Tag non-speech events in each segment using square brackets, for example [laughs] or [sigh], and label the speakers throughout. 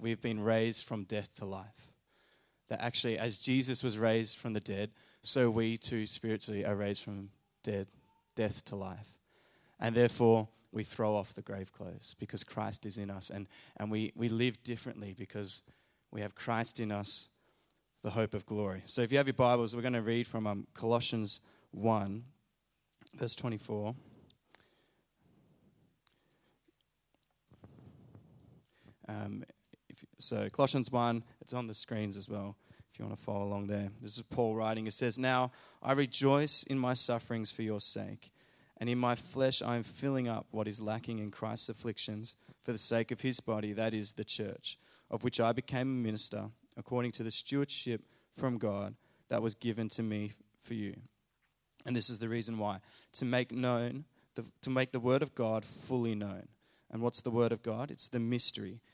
Speaker 1: we've been raised from death to life. That actually, as Jesus was raised from the dead, so we too spiritually are raised from dead, death to life. And therefore, we throw off the grave clothes because Christ is in us. And, and we, we live differently because we have Christ in us, the hope of glory. So if you have your Bibles, we're going to read from um, Colossians 1, verse 24. Um, so Colossians 1, it's on the screens as well if you want to follow along there. This is Paul writing. It says, Now I rejoice in my sufferings for your sake, and in my flesh I am filling up what is lacking in Christ's afflictions for the sake of his body, that is the church, of which I became a minister, according to the stewardship from God that was given to me for you. And this is the reason why to make known, the, to make the word of God fully known. And what's the word of God? It's the mystery,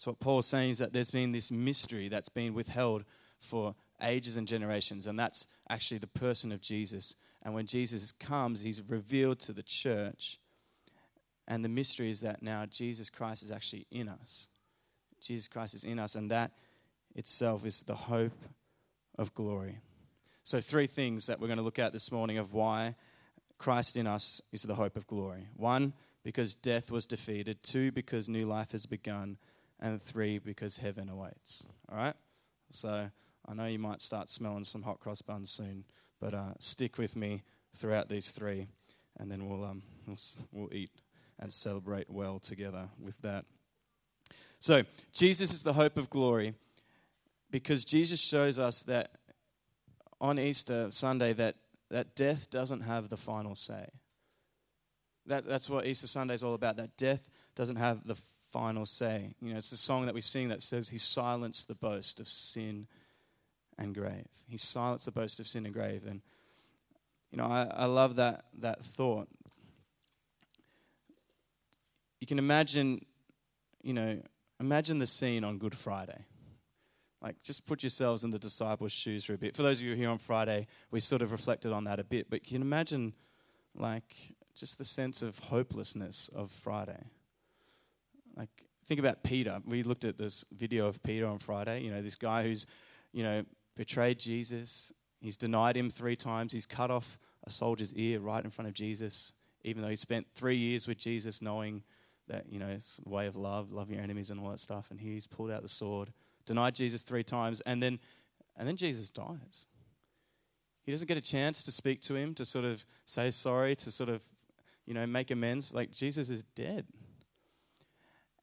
Speaker 1: So, what Paul's saying is that there's been this mystery that's been withheld for ages and generations, and that's actually the person of Jesus. And when Jesus comes, he's revealed to the church. And the mystery is that now Jesus Christ is actually in us. Jesus Christ is in us, and that itself is the hope of glory. So, three things that we're going to look at this morning of why Christ in us is the hope of glory. One, because death was defeated. Two, because new life has begun. And three, because heaven awaits. All right? So, I know you might start smelling some hot cross buns soon, but uh, stick with me throughout these three, and then we'll, um, we'll, we'll eat and celebrate well together with that. So, Jesus is the hope of glory because Jesus shows us that on Easter Sunday that, that death doesn't have the final say. That, that's what Easter Sunday is all about, that death doesn't have the final say. You know, it's the song that we sing that says, He silenced the boast of sin and grave. He silenced the boast of sin and grave. And, you know, I, I love that, that thought. You can imagine, you know, imagine the scene on Good Friday. Like, just put yourselves in the disciples' shoes for a bit. For those of you here on Friday, we sort of reflected on that a bit. But you can imagine, like, just the sense of hopelessness of Friday? Like, think about Peter. We looked at this video of Peter on Friday. You know, this guy who's, you know, betrayed Jesus. He's denied him three times. He's cut off a soldier's ear right in front of Jesus, even though he spent three years with Jesus knowing that, you know, it's the way of love, love your enemies and all that stuff. And he's pulled out the sword denied Jesus three times, and then, and then Jesus dies. He doesn't get a chance to speak to him, to sort of say sorry, to sort of, you know, make amends. Like, Jesus is dead.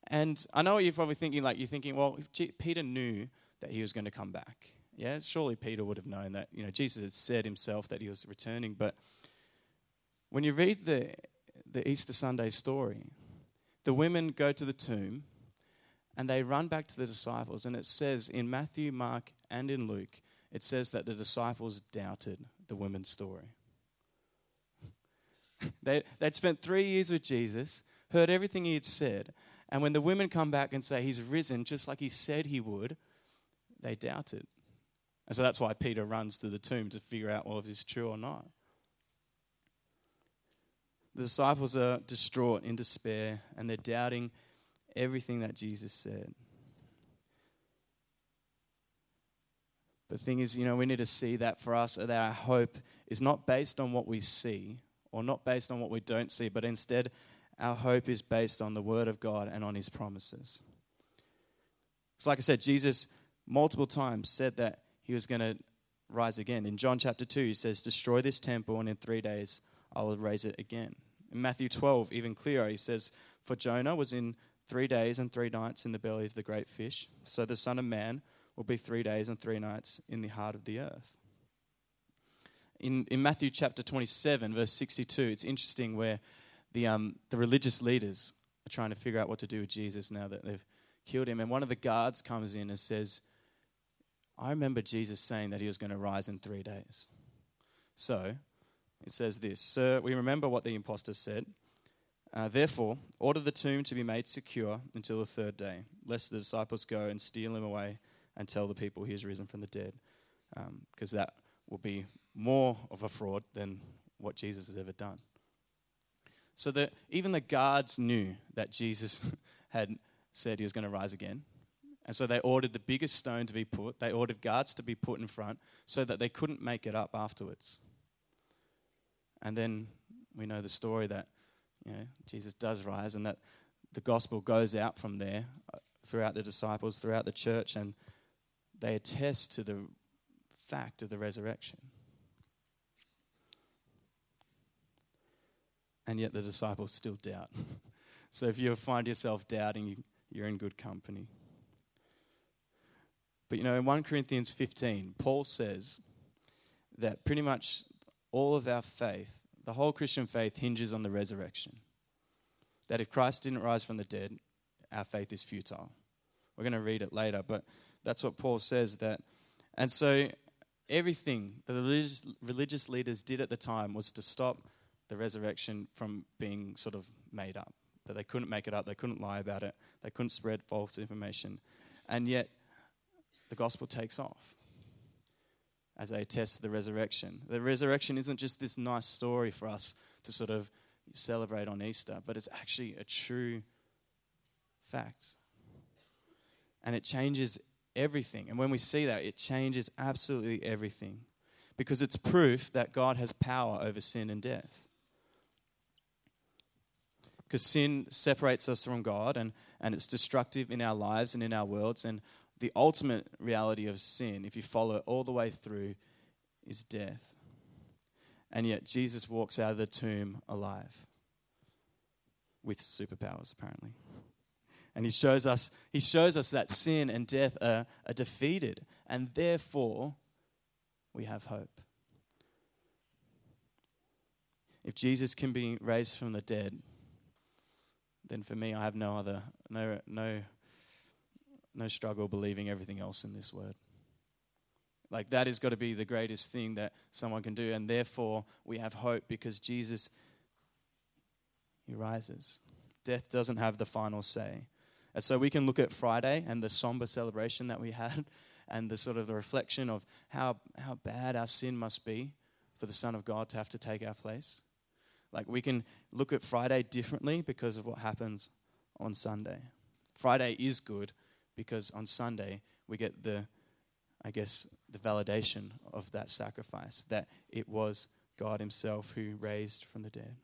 Speaker 1: And I know you're probably thinking, like, you're thinking, well, Peter knew that he was going to come back. Yeah, surely Peter would have known that, you know, Jesus had said himself that he was returning. But when you read the, the Easter Sunday story, the women go to the tomb and they run back to the disciples. And it says in Matthew, Mark, and in Luke, it says that the disciples doubted the women's story. [laughs] they, they'd spent three years with Jesus, heard everything he had said, and when the women come back and say he's risen just like he said he would, they doubt it. And so that's why Peter runs to the tomb to figure out, well, if this is true or not. The disciples are distraught in despair and they're doubting everything that Jesus said. But the thing is, you know, we need to see that for us, that our hope is not based on what we see or not based on what we don't see, but instead, our hope is based on the Word of God and on His promises. It's like I said, Jesus multiple times said that He was going to rise again. In John chapter 2, He says, Destroy this temple, and in three days I will raise it again. In Matthew 12, even clearer, He says, For Jonah was in three days and three nights in the belly of the great fish. So the Son of Man will be three days and three nights in the heart of the earth. In, in Matthew chapter 27, verse 62, it's interesting where the, um, the religious leaders are trying to figure out what to do with Jesus now that they've killed him. And one of the guards comes in and says, I remember Jesus saying that he was going to rise in three days. So it says this Sir, we remember what the impostor said. Uh, Therefore, order the tomb to be made secure until the third day, lest the disciples go and steal him away and tell the people he has risen from the dead, because um, that will be more of a fraud than what Jesus has ever done. So that even the guards knew that Jesus [laughs] had said he was going to rise again. And so they ordered the biggest stone to be put. They ordered guards to be put in front so that they couldn't make it up afterwards. And then we know the story that you know, Jesus does rise and that the gospel goes out from there uh, throughout the disciples, throughout the church, and they attest to the fact of the resurrection. And yet the disciples still doubt. [laughs] so if you find yourself doubting, you're in good company. But you know, in 1 Corinthians 15, Paul says that pretty much all of our faith, the whole Christian faith, hinges on the resurrection. That if Christ didn't rise from the dead, our faith is futile. We're going to read it later, but that's what Paul says that. And so everything the religious, religious leaders did at the time was to stop the resurrection from being sort of made up. That they couldn't make it up, they couldn't lie about it, they couldn't spread false information. And yet, the gospel takes off as they attest to the resurrection. The resurrection isn't just this nice story for us to sort of celebrate on Easter, but it's actually a true fact. And it changes everything. And when we see that, it changes absolutely everything because it's proof that God has power over sin and death. Because sin separates us from God and, and it's destructive in our lives and in our worlds. And the ultimate reality of sin, if you follow it all the way through, is death. And yet Jesus walks out of the tomb alive with superpowers, apparently. And he shows us, he shows us that sin and death are, are defeated, and therefore we have hope. If Jesus can be raised from the dead, then for me I have no other no no no struggle believing everything else in this word. Like that has got to be the greatest thing that someone can do. And therefore, we have hope because Jesus, He rises. Death doesn't have the final say. And so we can look at Friday and the somber celebration that we had [laughs] and the sort of the reflection of how, how bad our sin must be for the Son of God to have to take our place. Like we can look at Friday differently because of what happens on Sunday. Friday is good because on Sunday we get the, I guess, the validation of that sacrifice, that it was God Himself who raised from the dead.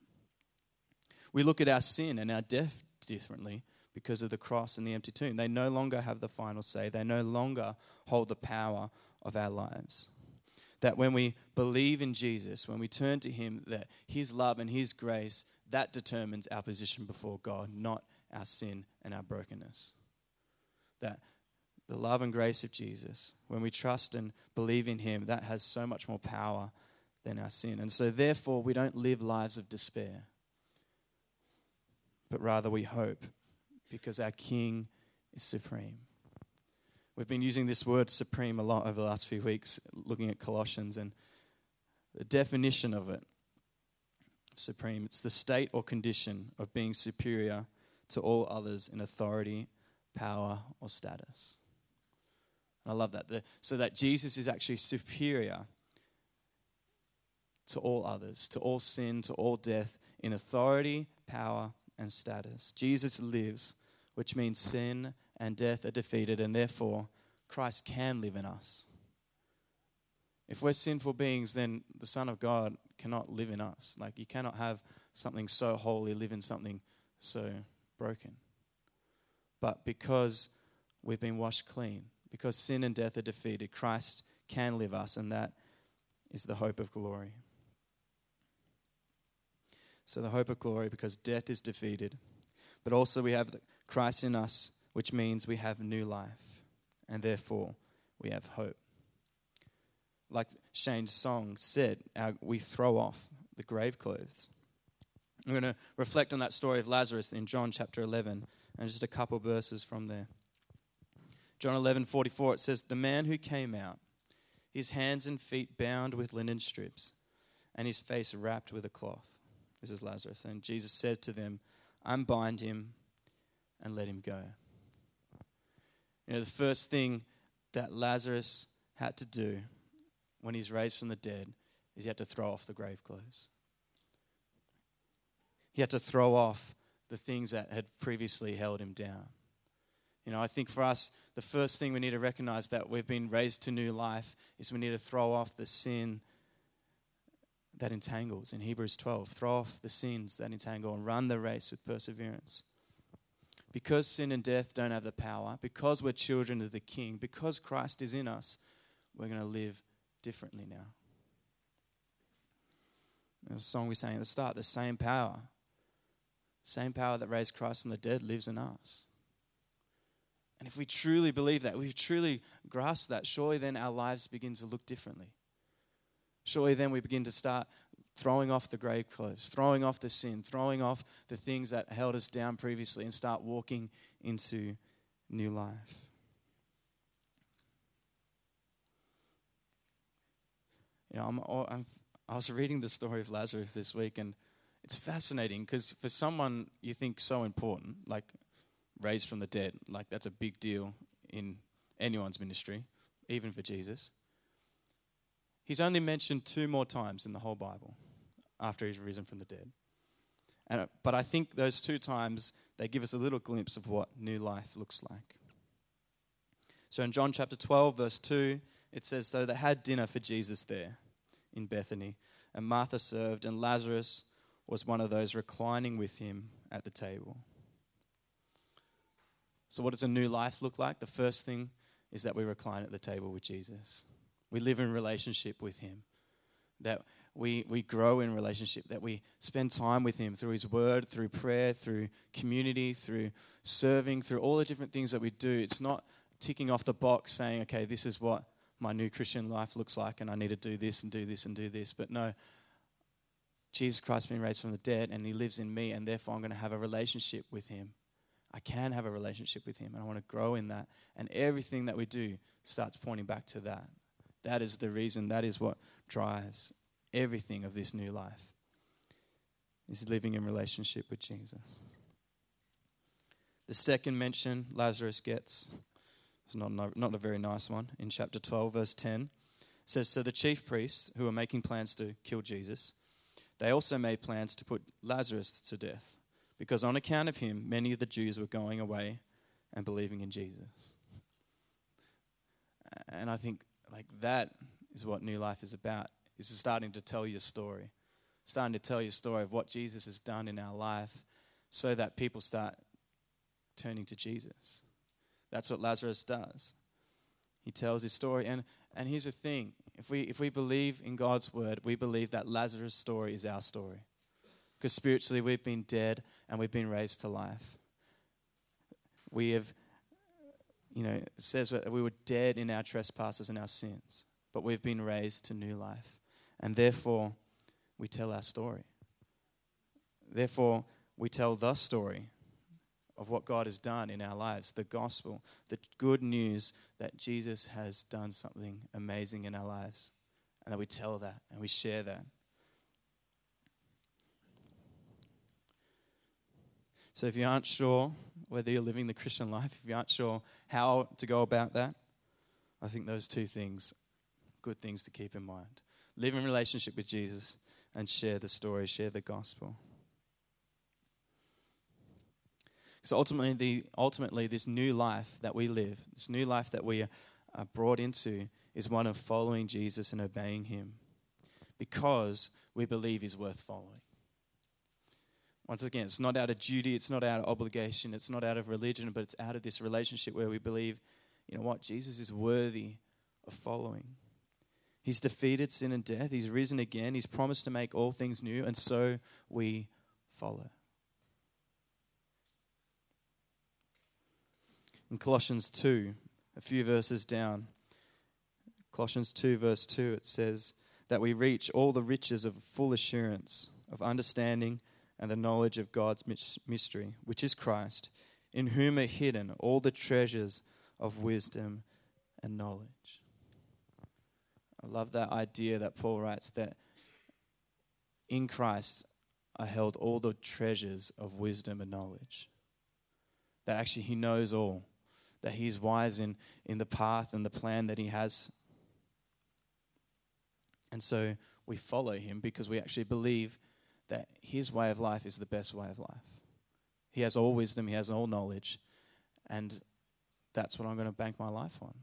Speaker 1: We look at our sin and our death differently because of the cross and the empty tomb. They no longer have the final say, they no longer hold the power of our lives. That when we believe in Jesus, when we turn to Him, that His love and His grace, that determines our position before God, not our sin and our brokenness that the love and grace of Jesus, when we trust and believe in Him, that has so much more power than our sin. And so, therefore, we don't live lives of despair, but rather we hope because our King is supreme. We've been using this word supreme a lot over the last few weeks, looking at Colossians and the definition of it supreme. It's the state or condition of being superior to all others in authority power, or status. And I love that. The, so that Jesus is actually superior to all others, to all sin, to all death, in authority, power, and status. Jesus lives, which means sin and death are defeated, and therefore Christ can live in us. If we're sinful beings, then the Son of God cannot live in us. Like, you cannot have something so holy live in something so broken but because we've been washed clean, because sin and death are defeated, Christ can live us, and that is the hope of glory. So, the hope of glory, because death is defeated, but also we have Christ in us, which means we have new life, and therefore we have hope. Like Shane's song said, our, we throw off the grave clothes. I'm going to reflect on that story of Lazarus in John chapter 11 and just a couple verses from there. John 11 44, it says, The man who came out, his hands and feet bound with linen strips, and his face wrapped with a cloth. This is Lazarus. And Jesus said to them, Unbind him and let him go. You know, the first thing that Lazarus had to do when he's raised from the dead is he had to throw off the grave clothes. He had to throw off the things that had previously held him down. You know, I think for us, the first thing we need to recognize that we've been raised to new life is we need to throw off the sin that entangles. In Hebrews 12, throw off the sins that entangle and run the race with perseverance. Because sin and death don't have the power, because we're children of the King, because Christ is in us, we're going to live differently now. There's a song we sang at the start the same power. Same power that raised Christ from the dead lives in us. And if we truly believe that, we truly grasp that, surely then our lives begin to look differently. Surely then we begin to start throwing off the grave clothes, throwing off the sin, throwing off the things that held us down previously, and start walking into new life. You know, I'm, oh, I'm, I was reading the story of Lazarus this week, and it's fascinating because for someone you think so important, like raised from the dead. Like, that's a big deal in anyone's ministry, even for Jesus. He's only mentioned two more times in the whole Bible after he's risen from the dead. And, uh, but I think those two times, they give us a little glimpse of what new life looks like. So in John chapter 12, verse 2, it says, So they had dinner for Jesus there in Bethany, and Martha served, and Lazarus was one of those reclining with him at the table. So, what does a new life look like? The first thing is that we recline at the table with Jesus. We live in relationship with Him. That we, we grow in relationship, that we spend time with Him through His Word, through prayer, through community, through serving, through all the different things that we do. It's not ticking off the box saying, okay, this is what my new Christian life looks like, and I need to do this and do this and do this. But no, Jesus Christ been raised from the dead, and He lives in me, and therefore I'm going to have a relationship with Him. I can have a relationship with Him and I want to grow in that. And everything that we do starts pointing back to that. That is the reason, that is what drives everything of this new life, is living in relationship with Jesus. The second mention Lazarus gets is not, not a very nice one. In chapter 12, verse 10, says So the chief priests, who were making plans to kill Jesus, they also made plans to put Lazarus to death because on account of him, many of the Jews were going away and believing in Jesus. And I think like that is what new life is about. Is starting to tell your story, starting to tell your story of what Jesus has done in our life, so that people start turning to Jesus. That's what Lazarus does. He tells his story, and and here's the thing: if we if we believe in God's word, we believe that Lazarus' story is our story because spiritually we've been dead and we've been raised to life. We have, you know, it says that we were dead in our trespasses and our sins, but we've been raised to new life. And therefore, we tell our story. Therefore, we tell the story of what God has done in our lives, the gospel, the good news that Jesus has done something amazing in our lives. And that we tell that and we share that. So if you aren't sure whether you're living the Christian life, if you aren't sure how to go about that, I think those two things, good things to keep in mind. Live in relationship with Jesus and share the story, share the gospel. So ultimately, the, ultimately, this new life that we live, this new life that we are brought into, is one of following Jesus and obeying Him because we believe He's worth following. Once again, it's not out of duty, it's not out of obligation, it's not out of religion, but it's out of this relationship where we believe, you know what, Jesus is worthy of following. He's defeated sin and death, He's risen again, He's promised to make all things new, and so we follow. In Colossians 2, a few verses down, Colossians 2, verse 2, it says that we reach all the riches of full assurance, of understanding and the knowledge of God's mystery, which is Christ, in whom are hidden all the treasures of wisdom and knowledge. I love that idea that Paul writes that in Christ are held all the treasures of wisdom and knowledge. That actually he knows all, that he's wise in, in the path and the plan that he has. And so we follow him because we actually believe that his way of life is the best way of life. He has all wisdom, he has all knowledge, and that's what I'm going to bank my life on.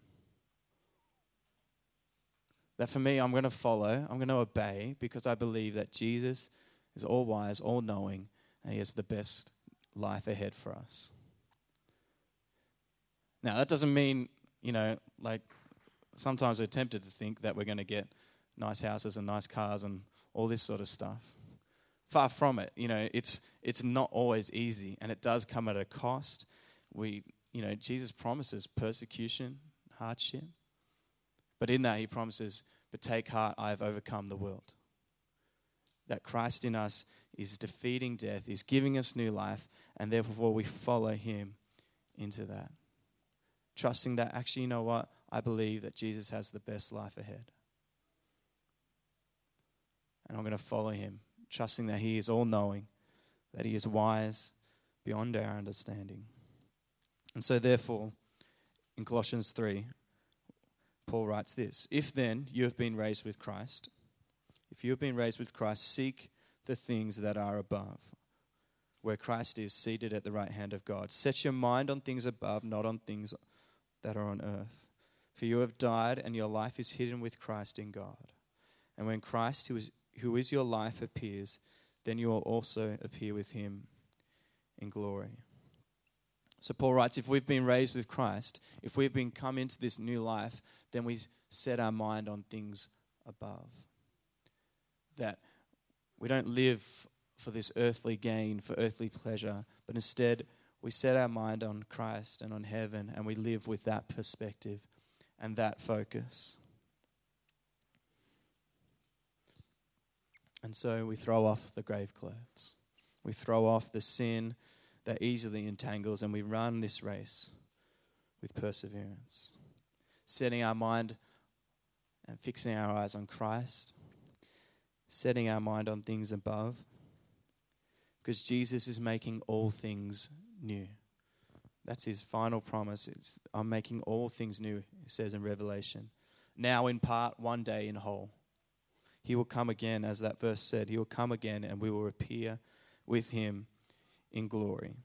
Speaker 1: That for me, I'm going to follow, I'm going to obey because I believe that Jesus is all wise, all knowing, and he has the best life ahead for us. Now, that doesn't mean, you know, like sometimes we're tempted to think that we're going to get nice houses and nice cars and all this sort of stuff. Far from it. You know, it's, it's not always easy and it does come at a cost. We, you know, Jesus promises persecution, hardship. But in that, he promises, but take heart, I have overcome the world. That Christ in us is defeating death, is giving us new life, and therefore we follow him into that. Trusting that, actually, you know what? I believe that Jesus has the best life ahead. And I'm going to follow him, trusting that he is all knowing, that he is wise beyond our understanding. And so, therefore, in Colossians 3, Paul writes this If then you have been raised with Christ, if you have been raised with Christ, seek the things that are above, where Christ is seated at the right hand of God. Set your mind on things above, not on things that are on earth. For you have died, and your life is hidden with Christ in God. And when Christ, who is, who is your life, appears, then you will also appear with him in glory. So Paul writes if we've been raised with Christ, if we've been come into this new life, then we set our mind on things above. That we don't live for this earthly gain, for earthly pleasure, but instead we set our mind on Christ and on heaven, and we live with that perspective and that focus. And so we throw off the grave clothes. We throw off the sin that easily entangles, and we run this race with perseverance. Setting our mind and fixing our eyes on Christ, setting our mind on things above, because Jesus is making all things new. That's his final promise. It's, I'm making all things new, he says in Revelation. Now, in part, one day in whole. He will come again, as that verse said. He will come again, and we will appear with him in glory.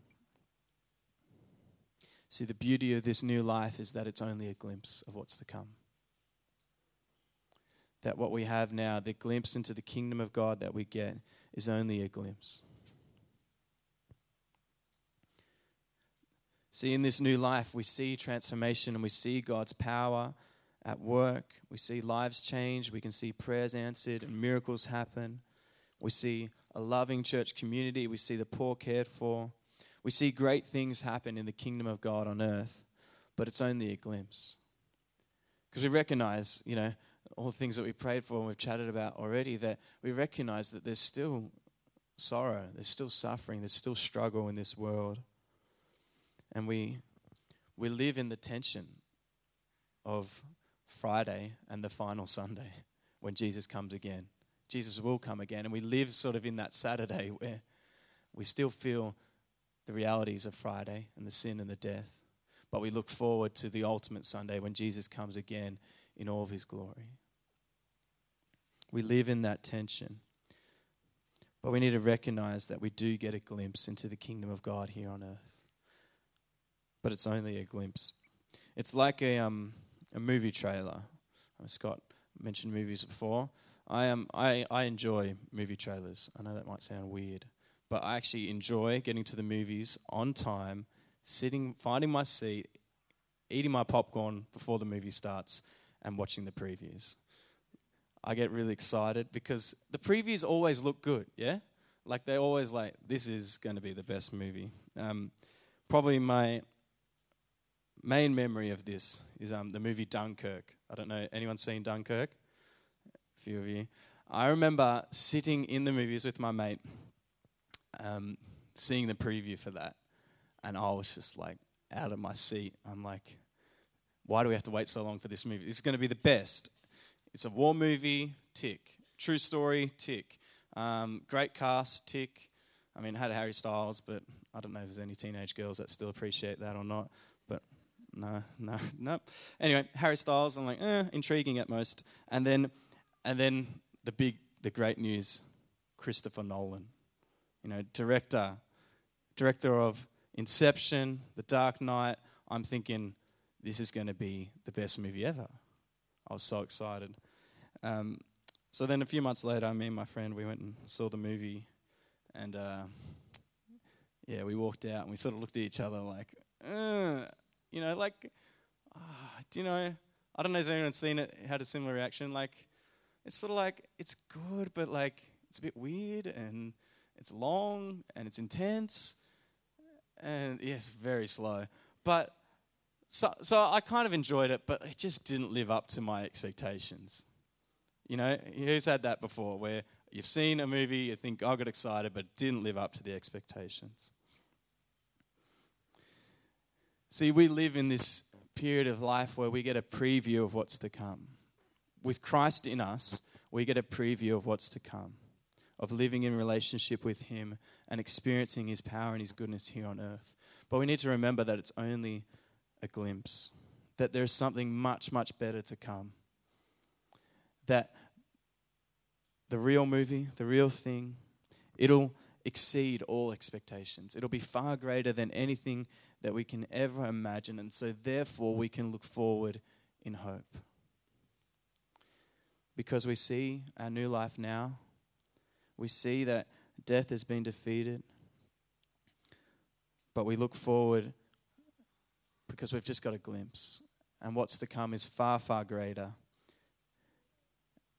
Speaker 1: See, the beauty of this new life is that it's only a glimpse of what's to come. That what we have now, the glimpse into the kingdom of God that we get, is only a glimpse. See, in this new life, we see transformation and we see God's power at work. We see lives change. We can see prayers answered and miracles happen. We see a loving church community. We see the poor cared for. We see great things happen in the kingdom of God on earth, but it's only a glimpse. Because we recognize, you know, all the things that we prayed for and we've chatted about already, that we recognize that there's still sorrow, there's still suffering, there's still struggle in this world. And we, we live in the tension of Friday and the final Sunday when Jesus comes again. Jesus will come again. And we live sort of in that Saturday where we still feel the realities of Friday and the sin and the death. But we look forward to the ultimate Sunday when Jesus comes again in all of his glory. We live in that tension. But we need to recognize that we do get a glimpse into the kingdom of God here on earth but it's only a glimpse. It's like a, um, a movie trailer. Uh, Scott mentioned movies before. I, um, I, I enjoy movie trailers. I know that might sound weird, but I actually enjoy getting to the movies on time, sitting, finding my seat, eating my popcorn before the movie starts, and watching the previews. I get really excited because the previews always look good, yeah? Like they're always like, this is going to be the best movie. Um, probably my main memory of this is um, the movie Dunkirk. I don't know, anyone seen Dunkirk? A few of you. I remember sitting in the movies with my mate, um, seeing the preview for that, and I was just like out of my seat. I'm like, why do we have to wait so long for this movie? This is going to be the best. It's a war movie, tick. True story, tick. Um, great cast, tick. I mean, had Harry Styles, but I don't know if there's any teenage girls that still appreciate that or not. No, no, no. Anyway, Harry Styles, I'm like, eh, intriguing at most. And then, and then the big, the great news, Christopher Nolan. You know, director, director of Inception, The Dark Knight. I'm thinking this is going to be the best movie ever. I was so excited. Um, so then a few months later, me and my friend, we went and saw the movie. And uh, yeah, we walked out and we sort of looked at each other like, uh, you know, like, uh, do you know, I don't know if anyone's seen it, had a similar reaction. Like, it's sort of like, it's good, but like, it's a bit weird and it's long and it's intense and yes, very slow. But so, so I kind of enjoyed it, but it just didn't live up to my expectations. You know, who's had that before where you've seen a movie, you think, oh, I got excited, but it didn't live up to the expectations? See, we live in this period of life where we get a preview of what's to come. With Christ in us, we get a preview of what's to come of living in relationship with Him and experiencing His power and His goodness here on earth. But we need to remember that it's only a glimpse, that there's something much, much better to come. That the real movie, the real thing, it'll exceed all expectations. It'll be far greater than anything that we can ever imagine. And so, therefore, we can look forward in hope. Because we see our new life now we see that death has been defeated, but we look forward because we've just got a glimpse. And what's to come is far, far greater.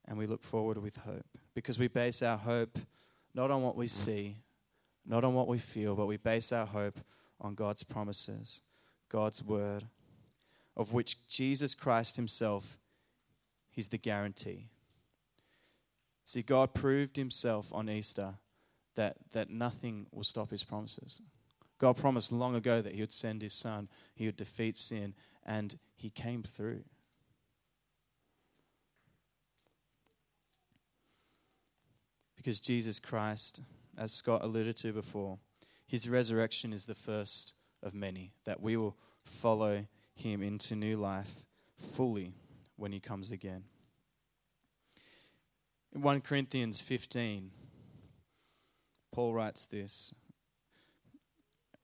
Speaker 1: And we look forward with hope because we base our hope not on what we see, not on what we feel, but we base our hope on God's promises, God's word, of which Jesus Christ Himself is the guarantee. See, God proved himself on Easter that, that nothing will stop his promises. God promised long ago that he would send his son, he would defeat sin, and he came through. Because Jesus Christ, as Scott alluded to before, his resurrection is the first of many, that we will follow him into new life fully when he comes again. In 1 Corinthians 15, Paul writes this.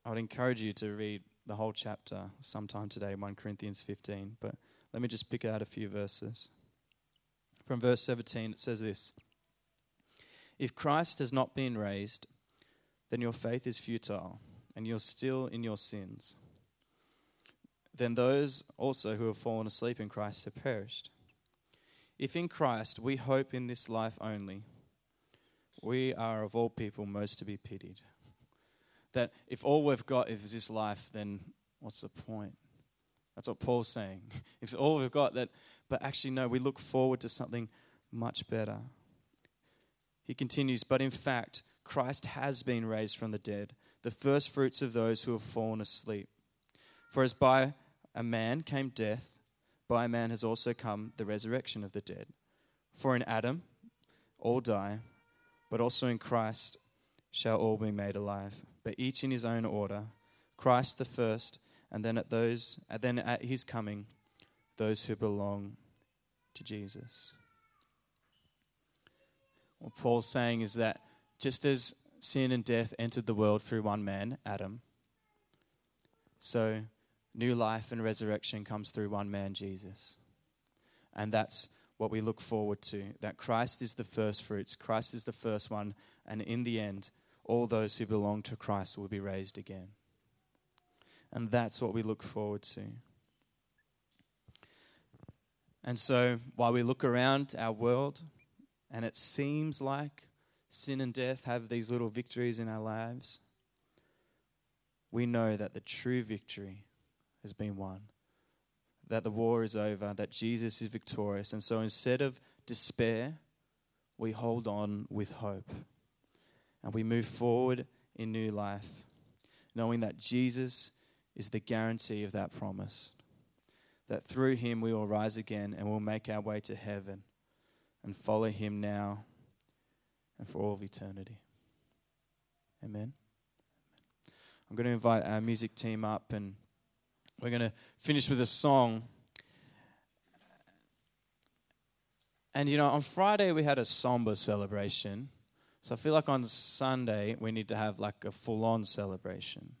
Speaker 1: I would encourage you to read the whole chapter sometime today, 1 Corinthians 15, but let me just pick out a few verses. From verse 17, it says this If Christ has not been raised, then your faith is futile, and you're still in your sins. Then those also who have fallen asleep in Christ have perished. If in Christ we hope in this life only, we are of all people most to be pitied. That if all we've got is this life, then what's the point? That's what Paul's saying. [laughs] If all we've got that, but actually, no, we look forward to something much better. He continues, but in fact, Christ has been raised from the dead, the first fruits of those who have fallen asleep. For as by a man came death, by a man has also come the resurrection of the dead. For in Adam all die, but also in Christ shall all be made alive, but each in his own order. Christ the first, and then at those and then at his coming, those who belong to Jesus. What Paul's saying is that just as sin and death entered the world through one man, Adam, so new life and resurrection comes through one man, Jesus. And that's what we look forward to that Christ is the first fruits, Christ is the first one, and in the end, all those who belong to Christ will be raised again. And that's what we look forward to. And so, while we look around our world and it seems like sin and death have these little victories in our lives, we know that the true victory has been won, that the war is over, that Jesus is victorious. And so instead of despair, we hold on with hope and we move forward in new life, knowing that Jesus is the guarantee of that promise. that through him we will rise again and will make our way to heaven and follow him now and for all of eternity. Amen. I'm going to invite our music team up and we're going to finish with a song. And you know, on Friday we had a somber celebration. So I feel like on Sunday we need to have like a full on celebration.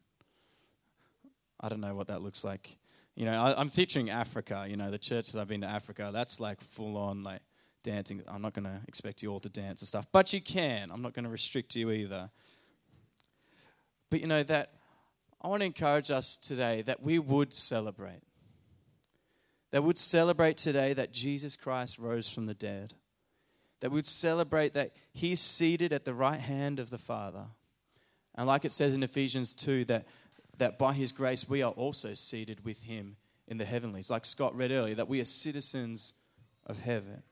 Speaker 1: I don't know what that looks like. You know, I, am teaching Africa. You know, the churches I've been to Africa, that's like full on like dancing. I'm not going to expect you all to dance and stuff, but you can. I'm not going to restrict you either. But you know that I want to encourage us today that we would celebrate. That would celebrate today that Jesus Christ rose from the dead. That would celebrate that He's seated at the right hand of the Father. And like it says in Ephesians 2, that, that by His grace we are also seated with Him in the heavenlies. Like Scott read earlier, that we are citizens of heaven.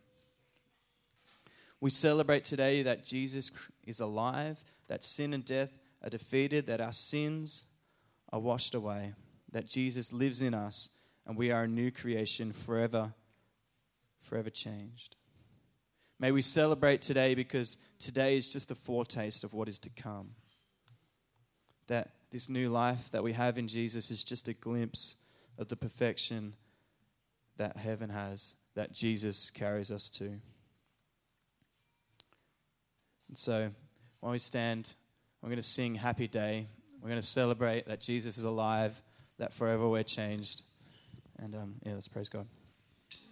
Speaker 1: We celebrate today that Jesus is alive, that sin and death are defeated, that our sins are washed away, that Jesus lives in us, and we are a new creation forever, forever changed. May we celebrate today because today is just a foretaste of what is to come. That this new life that we have in Jesus is just a glimpse of the perfection that heaven has, that Jesus carries us to. And so, while we stand, we're going to sing Happy Day. We're going to celebrate that Jesus is alive, that forever we're changed. And um, yeah, let's praise God.